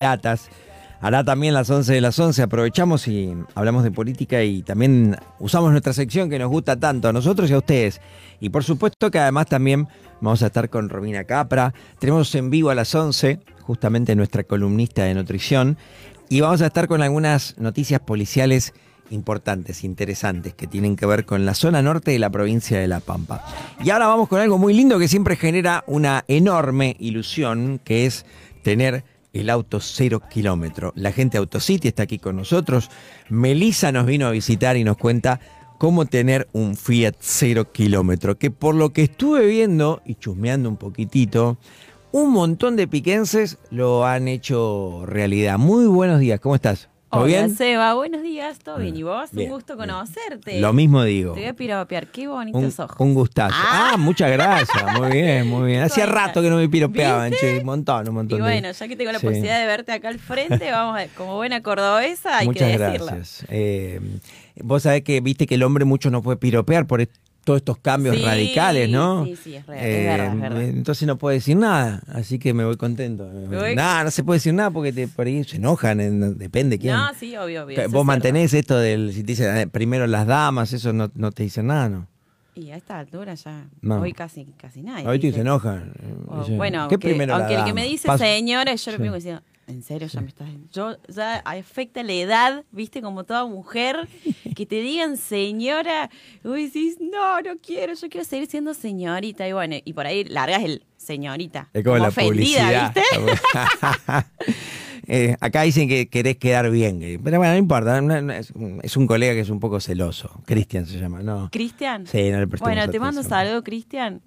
Datas. Hará también las 11 de las 11. Aprovechamos y hablamos de política y también usamos nuestra sección que nos gusta tanto a nosotros y a ustedes. Y por supuesto que además también vamos a estar con Romina Capra. Tenemos en vivo a las 11 justamente nuestra columnista de nutrición. Y vamos a estar con algunas noticias policiales importantes, interesantes, que tienen que ver con la zona norte de la provincia de La Pampa. Y ahora vamos con algo muy lindo que siempre genera una enorme ilusión, que es tener el auto cero kilómetro. La gente de Autocity está aquí con nosotros. Melissa nos vino a visitar y nos cuenta cómo tener un Fiat cero kilómetro, que por lo que estuve viendo y chusmeando un poquitito, un montón de piquenses lo han hecho realidad. Muy buenos días, ¿cómo estás? ¿Todo Hola, Seba, buenos días, ¿todo bien? ¿Y vos? Bien, un gusto bien. conocerte. Lo mismo digo. Te voy a piropear, qué bonitos Un, ojos. un gustazo. Ah, Ah. muchas gracias. Muy bien, muy bien. Hacía rato que no me piropeaban, che. Un montón, un montón. Y de- bueno, ya que tengo la Sí. posibilidad de verte acá al frente, vamos a ver, como buena cordobesa hay Muchas que decirlo. gracias. Eh, vos sabés que viste que el hombre mucho no puede piropear por est- todos estos cambios Sí, radicales, ¿no? sí, sí, es real, es verdad, es verdad. Entonces no puede decir nada, así que me voy contento. Nada, no se puede decir nada porque te, por ahí se enojan, eh, no- depende quién. No, sí, obvio, obvio. Que vos es mantenés esto del, si te dicen eh, primero las damas, eso no, no te dicen nada, ¿no? Y a esta altura ya, No. hoy casi, casi nadie. Ahorita ¿viste? se enojan. O, bueno, ¿qué aunque, primero aunque el que me dice Paso- señora, yo le Sí. pienso diciendo, en serio, ya me estás. Yo ya afecta la edad, viste, como toda mujer, que te digan señora, uy, decís, no, no quiero, yo quiero seguir siendo señorita. Y bueno, y por ahí largas el señorita. Es como, la ofendida, publicidad. ¿viste? Eh, acá dicen que querés quedar bien, pero bueno, no importa. no- no, es, es un colega que es un poco celoso. Cristian se llama, ¿no? Cristian. Sí, no le Bueno, te mando un saludo, Cristian.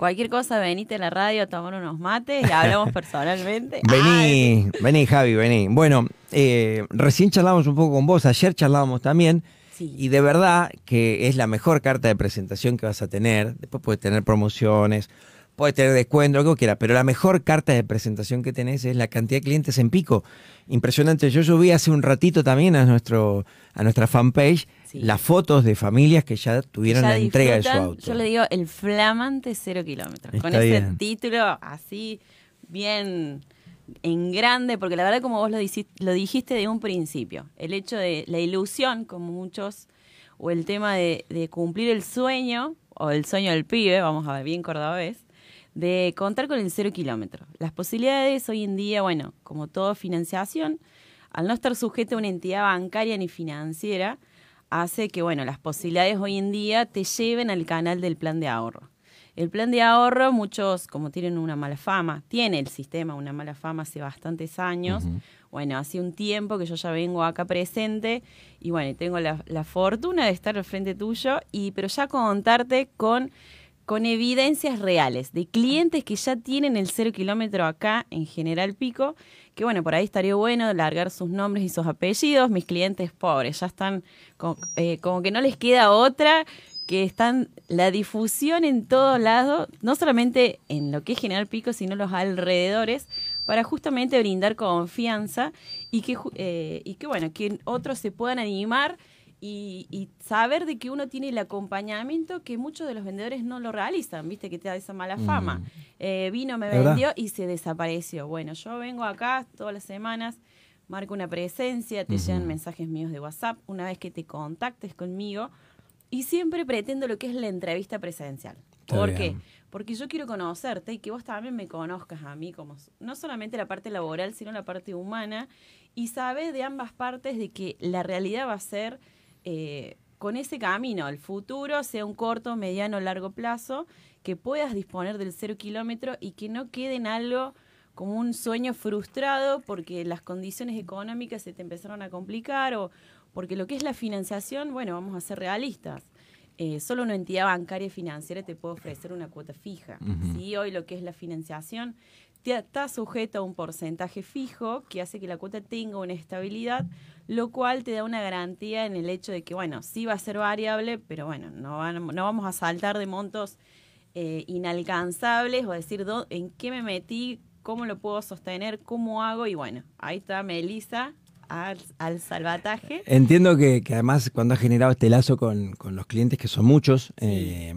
Cualquier cosa, venite a la radio a tomar unos mates y hablamos personalmente. Vení, vení, Javi, vení. Bueno, eh, recién charlamos un poco con vos, ayer charlábamos también. Sí. Y de verdad que es la mejor carta de presentación que vas a tener. Después puedes tener promociones, puedes tener descuento, lo que quieras, pero la mejor carta de presentación que tenés es la cantidad de clientes en pico. Impresionante. Yo subí hace un ratito también a, nuestro, a nuestra fanpage Sí. las fotos de familias que ya tuvieron Ya la entrega de su auto. Yo le digo el flamante cero kilómetros. Con ese bien. título así, bien en grande, porque la verdad, como vos lo, dici- lo dijiste de un principio, el hecho de la ilusión, como muchos, o el tema de, de cumplir el sueño, o el sueño del pibe, vamos a ver bien cordobés, de contar con el cero kilómetro. Las posibilidades hoy en día, bueno, como todo financiación, al no estar sujeto a una entidad bancaria ni financiera, hace que, bueno, las posibilidades hoy en día te lleven al canal del plan de ahorro. El plan de ahorro, muchos como tienen una mala fama, tiene el sistema una mala fama hace bastantes años. Bueno, hace un tiempo que yo ya vengo acá presente y bueno, tengo la, la fortuna de estar al frente tuyo, y, pero ya contarte con, con evidencias reales de clientes que ya tienen el cero kilómetro acá en General Pico, que bueno, por ahí estaría bueno largar sus nombres y sus apellidos. Mis clientes pobres ya están eh, como que no les queda otra que están la difusión en todos lados, no solamente en lo que es General Pico, sino los alrededores, para justamente brindar confianza y que, eh, y que bueno, que otros se puedan animar y, y saber de que uno tiene el acompañamiento que muchos de los vendedores no lo realizan, viste que te da esa mala fama. Eh, vino, me verdad. vendió y se desapareció. Bueno, yo vengo acá todas las semanas, marco una presencia, te llegan mensajes míos de WhatsApp, una vez que te contactes conmigo, y siempre pretendo lo que es la entrevista presencial. Está ¿Por bien. qué? Porque yo quiero conocerte y que vos también me conozcas a mí, como no solamente la parte laboral, sino la parte humana, y sabes de ambas partes de que la realidad va a ser eh, con ese camino, el futuro, sea un corto, mediano, largo plazo, que puedas disponer del cero kilómetro y que no quede en algo como un sueño frustrado porque las condiciones económicas se te empezaron a complicar o porque lo que es la financiación, bueno, vamos a ser realistas. Eh, solo una entidad bancaria y financiera te puede ofrecer una cuota fija. ¿sí? Hoy lo que es la financiación está sujeto a un porcentaje fijo que hace que la cuota tenga una estabilidad, lo cual te da una garantía en el hecho de que, bueno, sí va a ser variable, pero bueno, no, van- no vamos a saltar de montos eh, inalcanzables o decir "Do- en qué me metí, cómo lo puedo sostener, cómo hago y bueno, ahí está Melissa al, salvataje. Entiendo que, además cuando has generado este lazo con, los clientes, que son muchos, eh,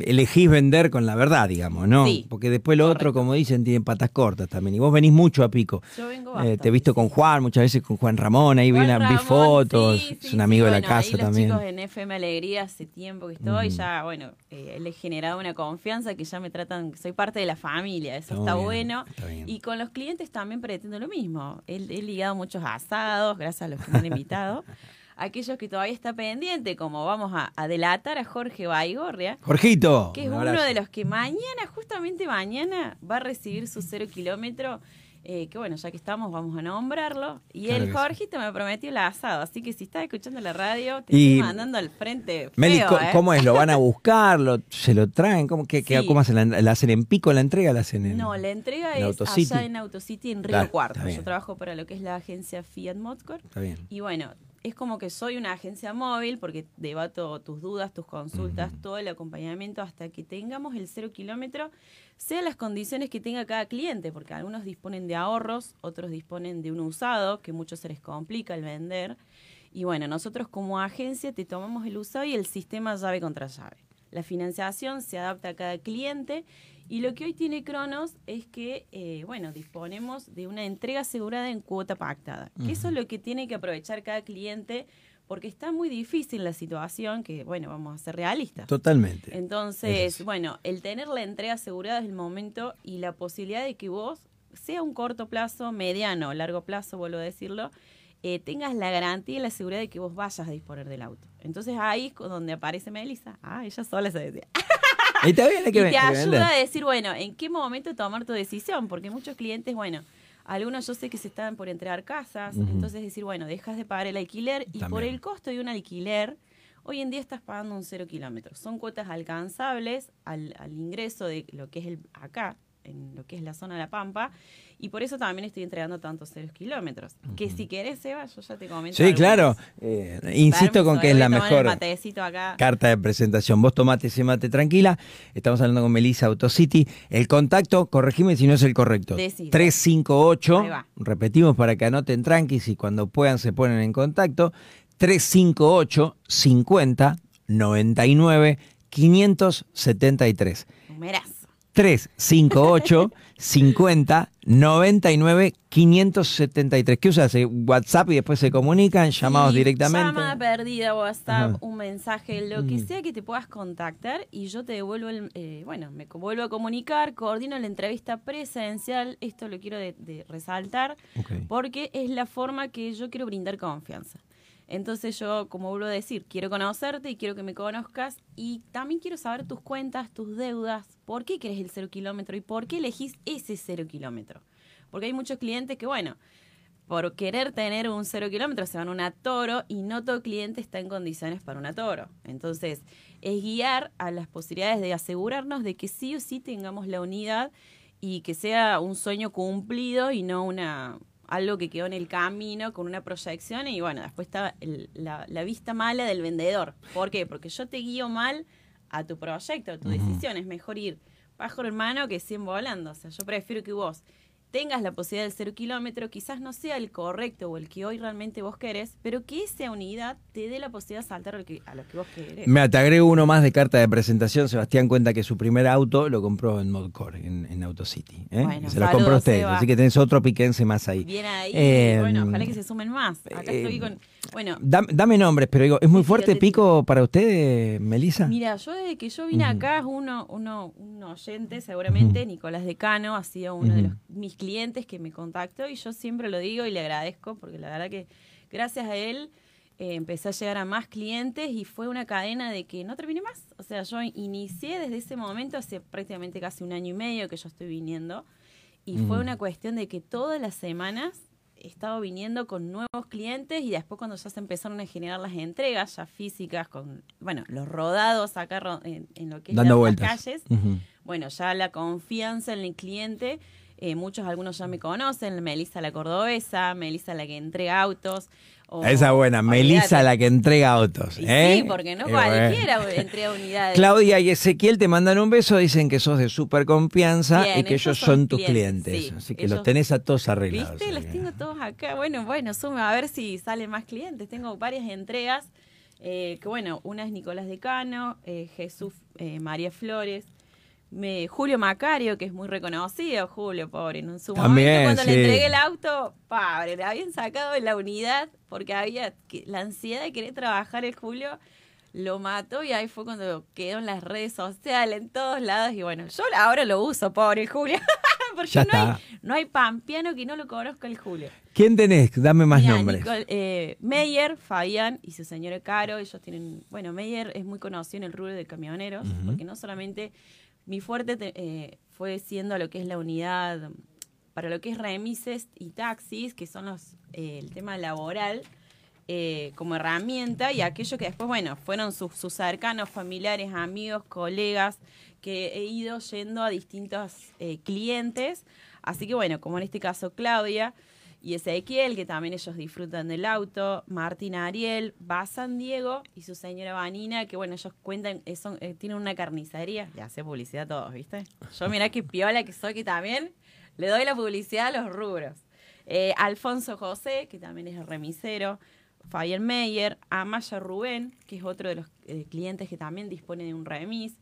elegís vender con la verdad, digamos, ¿no? Porque después lo otro, como dicen, tienen patas cortas también. Y vos venís mucho a Pico. Yo vengo eh, Te he visto con Juan, muchas veces con Juan Ramón, ahí vi, vi, fotos, es un amigo de la casa también. Los chicos en FM Alegría hace tiempo que estoy, ya, bueno, eh, le he generado una confianza que ya me tratan, soy parte de la familia, eso está, bueno. y con los clientes también pretendo lo mismo. He, he ligado muchos asados, gracias a los que me han invitado. aquellos que todavía está pendiente, como vamos a, delatar a Jorge Baigorria. Jorgito. Que es uno de los que mañana, justamente mañana, va a recibir su cero kilómetro. Eh, que bueno, ya que estamos, vamos a nombrarlo. Y el Jorgito me prometió el asado, así que si estás escuchando la radio, te estoy mandando al frente. Meli, ¿eh? ¿cómo es? ¿Lo van a buscar? ¿Se lo traen? ¿Cómo, qué, ¿cómo hacen? ¿La, hacen en pico la entrega? ¿La hacen en No, la entrega es allá en Autocity, en Río Cuarto. Yo trabajo para lo que es la agencia Fiat Motor. Está bien. Y bueno, es como que soy una agencia móvil porque debato tus dudas, tus consultas, todo el acompañamiento hasta que tengamos el cero kilómetro, sean las condiciones que tenga cada cliente, porque algunos disponen de ahorros, otros disponen de un usado, que muchos se les complica el vender. Y bueno, nosotros como agencia te tomamos el usado y el sistema llave contra llave. La financiación se adapta a cada cliente y lo que hoy tiene Cronos es que, eh, bueno, disponemos de una entrega asegurada en cuota pactada. Que eso es lo que tiene que aprovechar cada cliente porque está muy difícil la situación, que bueno, vamos a ser realistas. Totalmente. Entonces, bueno, el tener la entrega asegurada es el momento y la posibilidad de que vos, sea un corto plazo, mediano, largo plazo, vuelvo a decirlo, eh, tengas la garantía y la seguridad de que vos vayas a disponer del auto. Entonces ahí es donde aparece Melissa. Ah, ella sola se decía. Y, te ayuda a decir, bueno, en qué momento tomar tu decisión, porque muchos clientes, bueno, algunos yo sé que se están por entregar casas, entonces decir, bueno, dejas de pagar el alquiler y por el costo de un alquiler, hoy en día estás pagando un cero kilómetros. Son cuotas alcanzables al, al ingreso de lo que es el acá, en lo que es la zona de La Pampa, y por eso también estoy entregando tantos ceros kilómetros. Que si querés, Eva, yo ya te comento. Sí, claro. Eh, insisto con que es la mejor carta de presentación. Vos tomate ese mate tranquila. Estamos hablando con Melissa Autocity. El contacto, corregime si no es el correcto. 358. Repetimos para que anoten tranquis y cuando puedan se ponen en contacto. 358 50 99 573. Numeras. 358 50 99 573. ¿Qué usas? ¿WhatsApp y después se comunican? ¿Llamados directamente? Llamada perdida, WhatsApp, un mensaje, lo que mm. sea que te puedas contactar y yo te devuelvo, el, eh, bueno, me vuelvo a comunicar, coordino la entrevista presencial. Esto lo quiero de, resaltar porque es la forma que yo quiero brindar confianza. Entonces yo, como vuelvo a decir, quiero conocerte y quiero que me conozcas y también quiero saber tus cuentas, tus deudas, por qué querés el cero kilómetro y por qué elegís ese cero kilómetro. Porque hay muchos clientes que, bueno, por querer tener un cero kilómetro se van a una toro y no todo cliente está en condiciones para una toro. Entonces, es guiar a las posibilidades de asegurarnos de que sí o sí tengamos la unidad y que sea un sueño cumplido y no una algo que quedó en el camino con una proyección y bueno, después está la, vista mala del vendedor. ¿Por qué? Porque yo te guío mal a tu proyecto, a tu decisión. Es mejor ir pájaro hermano que 100 volando. O sea, yo prefiero que vos tengas la posibilidad del cero kilómetro, quizás no sea el correcto o el que hoy realmente vos querés, pero que esa unidad te dé la posibilidad de saltar a lo que, vos querés. Me te agrego uno más de carta de presentación. Sebastián cuenta que su primer auto lo compró en Modcore, en, en AutoCity. ¿eh? se lo compró usted, así que tenés otro piquense más ahí. Bien ahí, eh, bueno, ojalá que se sumen más. Acá estoy eh, con... Bueno, dame, nombres, pero digo, ¿es muy fuerte Pico para usted, Melissa? Mira, yo desde que yo vine acá, uno, uno, un oyente, seguramente, Nicolás Decano, ha sido uno de los, mis clientes que me contactó y yo siempre lo digo y le agradezco porque la verdad que gracias a él eh, empecé a llegar a más clientes y fue una cadena de que no terminé más. O sea, yo inicié desde ese momento, hace prácticamente casi un año y medio que yo estoy viniendo y fue una cuestión de que todas las semanas estado viniendo con nuevos clientes y después cuando ya se empezaron a generar las entregas ya físicas con, bueno, los rodados acá en, lo que es Dando las calles, bueno, ya la confianza en el cliente Eh, muchos, algunos ya me conocen, Melissa la cordobesa, Melissa la que entrega autos. o- Esa buena, Melisa la que entrega autos. ¿eh? Sí, porque no cualquiera bueno. entrega unidades. Claudia y Ezequiel te mandan un beso, dicen que sos de súper confianza Bien, y que ellos son, tus clientes, clientes. sí, Así que ellos- los tenés a todos arreglados. ¿Viste? Los tengo todos acá. Bueno, bueno, suma a ver si salen más clientes. Tengo varias entregas. eh, que bueno, una es Nicolás Decano, eh, Jesús María Flores, me- Julio Macario, que es muy reconocido, Julio, pobre, en su También, momento cuando sí. le entregué el auto, pobre, le habían sacado de la unidad porque había que- la ansiedad de querer trabajar el Julio lo mató y ahí fue cuando quedó en las redes sociales, en todos lados. Y bueno, yo ahora lo uso, pobre el Julio. Porque Ya no hay, está. no hay pampeano que no lo conozca el Julio. ¿Quién tenés? Dame más Mira, nombres. Nicole- eh, Meyer, Fabián y su señora Caro, ellos tienen, bueno, Meyer es muy conocido en el rubro de camioneros, porque no solamente mi fuerte te- eh, fue siendo lo que es la unidad para lo que es remises y taxis, que son los eh, el tema laboral, eh, como herramienta y aquello que después, bueno, fueron sus, sus cercanos, familiares, amigos, colegas, que he ido yendo a distintos eh, clientes. Así que bueno, como en este caso Claudia y Ezequiel, que también ellos disfrutan del auto, Martín Ariel, va a San Diego y su señora Vanina, que bueno, ellos cuentan, eh, son, eh, tienen una carnicería, le hace publicidad a todos, ¿viste? Yo mirá qué piola que soy, que también le doy la publicidad a los rubros. Eh, Alfonso José, que también es el remisero, Fabián Meyer, Amaya Rubén, que es otro de los eh, clientes que también dispone de un remis.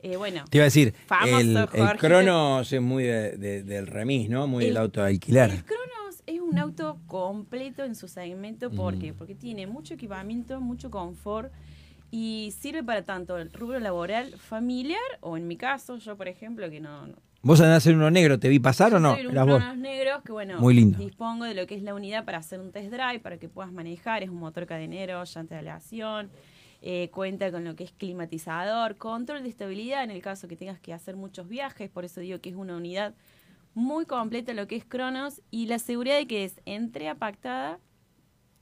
Eh, bueno, Te iba a decir, Famoso el, el Jorge. Cronos es muy de- de- del remis, ¿no? Muy del El- auto de alquiler. El un auto completo en su segmento Mm. porque porque tiene mucho equipamiento, mucho confort y sirve para tanto el rubro laboral, familiar o en mi caso, yo por ejemplo que no, no- ¿Vos andás en uno negro? ¿Te vi pasar o no? soy vos. Negros que bueno, Muy lindo. dispongo de lo que es la unidad para hacer un test drive, para que puedas manejar, es un motor cadenero, llanta de aleación, eh, cuenta con lo que es climatizador, control de estabilidad en el caso que tengas que hacer muchos viajes, por eso digo que es una unidad muy completa lo que es Cronos y la seguridad de que es entrega pactada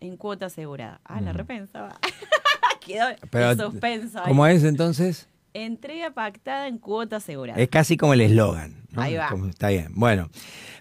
en cuota asegurada. Ah, la Mm. repensaba. Quedó Pero, en suspenso. ahí. ¿Cómo es entonces? Entrega pactada en cuota asegurada. Es casi como el eslogan. ¿no? Ahí va. Como- está bien. Bueno,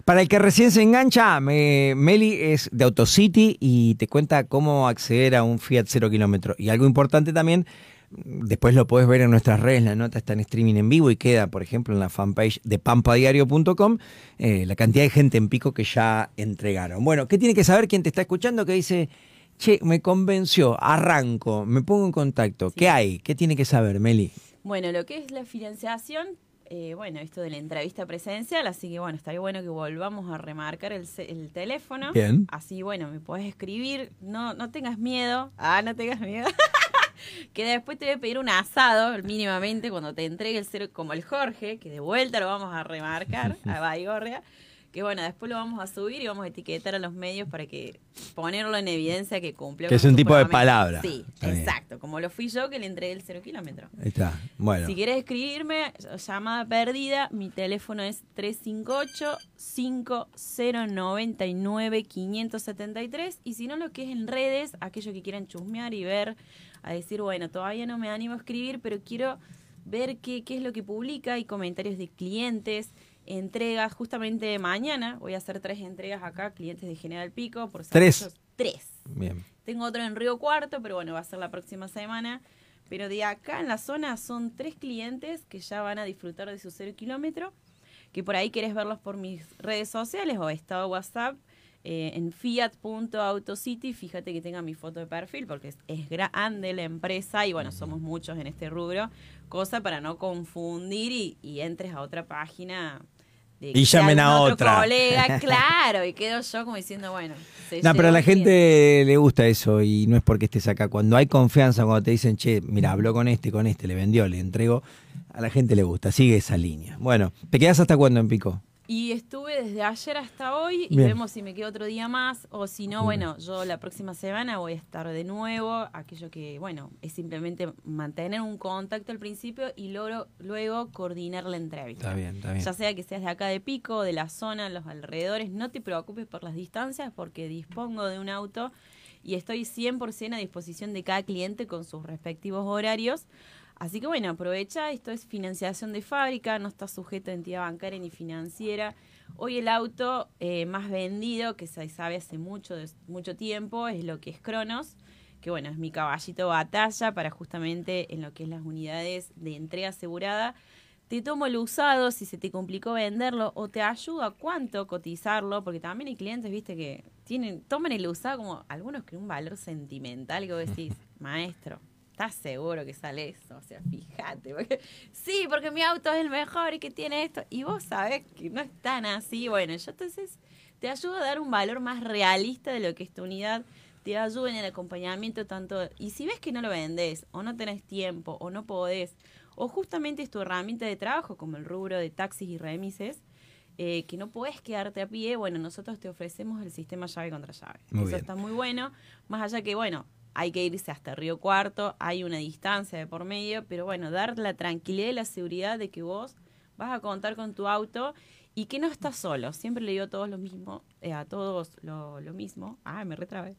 para el que recién se engancha, me- Meli es de Autocity y te cuenta cómo acceder a un Fiat cero kilómetro. Y algo importante también, después lo puedes ver en nuestras redes, la nota está en streaming en vivo y queda, por ejemplo, en la fanpage de pampadiario.com, eh, la cantidad de gente en pico que ya entregaron. Bueno, ¿qué tiene que saber quien te está escuchando que dice... Che, me convenció, arranco, me pongo en contacto. ¿Qué hay? ¿Qué tiene que saber, Meli? Bueno, lo que es la financiación, eh, bueno, esto de la entrevista presencial, así que bueno, estaría bueno que volvamos a remarcar el, el teléfono. Bien. Así, bueno, me podés escribir, no, no tengas miedo. Ah, no tengas miedo. que después te voy a pedir un asado, mínimamente, cuando te entregue el cero, como el Jorge, que de vuelta lo vamos a remarcar, a Baigorria. Que bueno, después lo vamos a subir y vamos a etiquetar a los medios para que ponerlo en evidencia que cumplió. Que es un tipo de palabra. Sí, exacto. Como lo fui yo que le entregué el cero kilómetro. Ahí está. Bueno. Si quieres escribirme, llamada perdida, mi teléfono es 358-5099-573. Y si no, lo que es en redes, aquellos que quieran chusmear y ver, a decir, bueno, todavía no me animo a escribir, pero quiero ver qué, qué es lo que publica y comentarios de clientes, entregas. Justamente mañana voy a hacer tres entregas acá, clientes de General Pico. Por ¿Tres? Tres. Bien. Tengo otro en Río Cuarto, pero bueno, va a ser la próxima semana. Pero de acá en la zona son tres clientes que ya van a disfrutar de su cero kilómetro. Que por ahí querés verlos por mis redes sociales o estado WhatsApp eh, en fiat.autocity. Fíjate que tenga mi foto de perfil porque es, es grande la empresa y bueno, somos muchos en este rubro. Cosa para no confundir y, y entres a otra página. De Y llamen a otro otra. colega, claro, y quedo yo como diciendo, bueno. se No, pero a la gente le gusta eso y no es porque estés acá. Cuando hay confianza, cuando te dicen, che, mira, habló con este, con este, le vendió, le entregó, a la gente le gusta. Sigue esa línea. Bueno, ¿te quedas hasta cuándo en Pico? Y estuve desde ayer hasta hoy y Bien. vemos si me quedo otro día más o si no, bueno, yo la próxima semana voy a estar de nuevo. Aquello que, bueno, es simplemente mantener un contacto al principio y luego, luego coordinar la entrevista. Está bien, está bien. Ya sea que seas de acá de Pico, de la zona, los alrededores, no te preocupes por las distancias porque dispongo de un auto y estoy 100% a disposición de cada cliente con sus respectivos horarios. Así que bueno, aprovecha, esto es financiación de fábrica, no está sujeto a entidad bancaria ni financiera. Hoy el auto eh, más vendido, que se sabe hace mucho, mucho tiempo, es lo que es Cronos, que bueno, es mi caballito batalla para justamente en lo que es las unidades de entrega asegurada. Te tomo el usado si se te complicó venderlo o te ayuda cuánto cotizarlo, porque también hay clientes, viste, que tienen, toman el usado como algunos con un valor sentimental que vos decís, maestro, ¿estás seguro que sale eso? O sea, fíjate, porque sí, porque mi auto es el mejor y que tiene esto. Y vos sabés que no es tan así. Bueno, yo entonces te ayudo a dar un valor más realista de lo que es tu unidad. Te ayudo en el acompañamiento tanto. Y si ves que no lo vendés, o no tenés tiempo, o no podés, o justamente es tu herramienta de trabajo, como el rubro de taxis y remises, eh, que no puedes quedarte a pie, bueno, nosotros te ofrecemos el sistema llave contra llave. Eso está muy bueno, más allá que, bueno, hay que irse hasta Río Cuarto, hay una distancia de por medio, pero bueno, dar la tranquilidad y la seguridad de que vos vas a contar con tu auto y que no estás solo. Siempre le digo a todos lo mismo, eh, a todos lo, lo, mismo. Ah, me retrabé.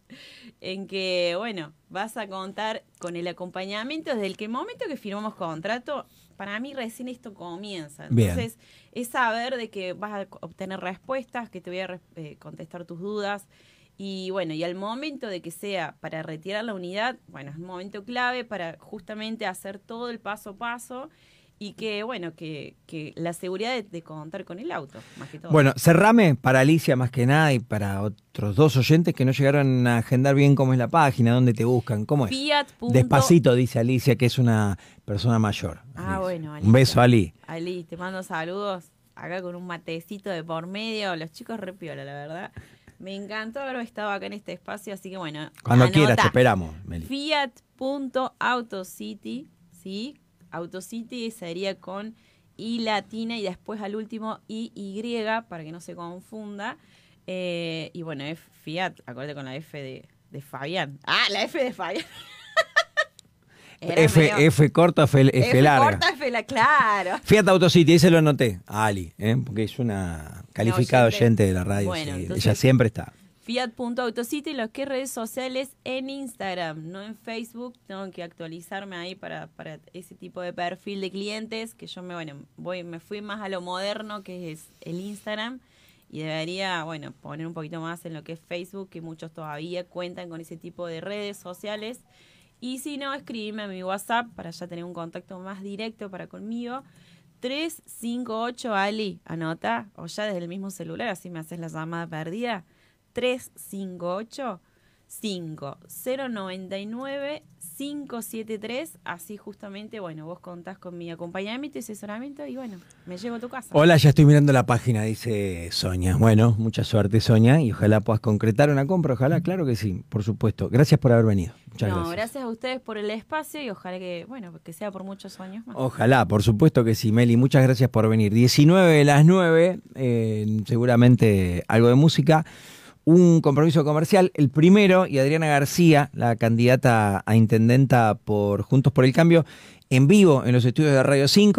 En que, bueno, vas a contar con el acompañamiento desde el que momento que firmamos contrato. Para mí recién esto comienza. Entonces, es saber de que vas a obtener respuestas, que te voy a eh, contestar tus dudas, y bueno, y al momento de que sea para retirar la unidad, bueno, es un momento clave para justamente hacer todo el paso a paso y que, bueno, que, que la seguridad de, contar con el auto, más que todo. Bueno, cerrame para Alicia más que nada y para otros dos oyentes que no llegaron a agendar bien cómo es la página, dónde te buscan, cómo es. Fiat. Despacito, dice Alicia, que es una persona mayor. Ah, bueno, Un beso, Ali. Ali, te mando saludos acá con un matecito de por medio. Los chicos repiola, la verdad. Me encantó haber estado acá en este espacio, así que bueno. Cuando quieras, te esperamos, Fiat.autocity, ¿sí? Autocity sería con I latina y después al último I Y para que no se confunda. Eh, y bueno, es Fiat, acuérdate con la F de, de Fabián. Ah, la F de Fabián. F, F corta, F, F, F larga. corta, F la, claro. Fiat Autocity, ese lo anoté, Ali, ¿eh? porque es una calificada oyente, de la radio. Bueno, ella siempre está. Fiat.autocity, los que redes sociales en Instagram, no en Facebook. Tengo que actualizarme ahí para, para ese tipo de perfil de clientes, que yo me, bueno, voy, me fui más a lo moderno, que es el Instagram. Y debería, bueno, poner un poquito más en lo que es Facebook, que muchos todavía cuentan con ese tipo de redes sociales. Y si no, escribime a mi WhatsApp para ya tener un contacto más directo para conmigo. 358 Ali, anota, o ya desde el mismo celular, así me haces la llamada perdida. 358 5099 573. Así justamente, bueno, vos contás con mi acompañamiento y asesoramiento y bueno, me llevo a tu casa. Hola, ya estoy mirando la página, dice Sonia. Bueno, mucha suerte, Soña, y ojalá puedas concretar una compra. Ojalá, claro que sí, por supuesto. Gracias por haber venido. Muchas no, gracias. gracias a ustedes por el espacio y ojalá que, bueno, que sea por muchos años más. Ojalá, por supuesto que sí, Meli. Muchas gracias por venir. 19 de las 9, eh, seguramente algo de música un compromiso comercial, el primero, y Adriana García, la candidata a intendenta por Juntos por el Cambio, en vivo en los estudios de Radio 5.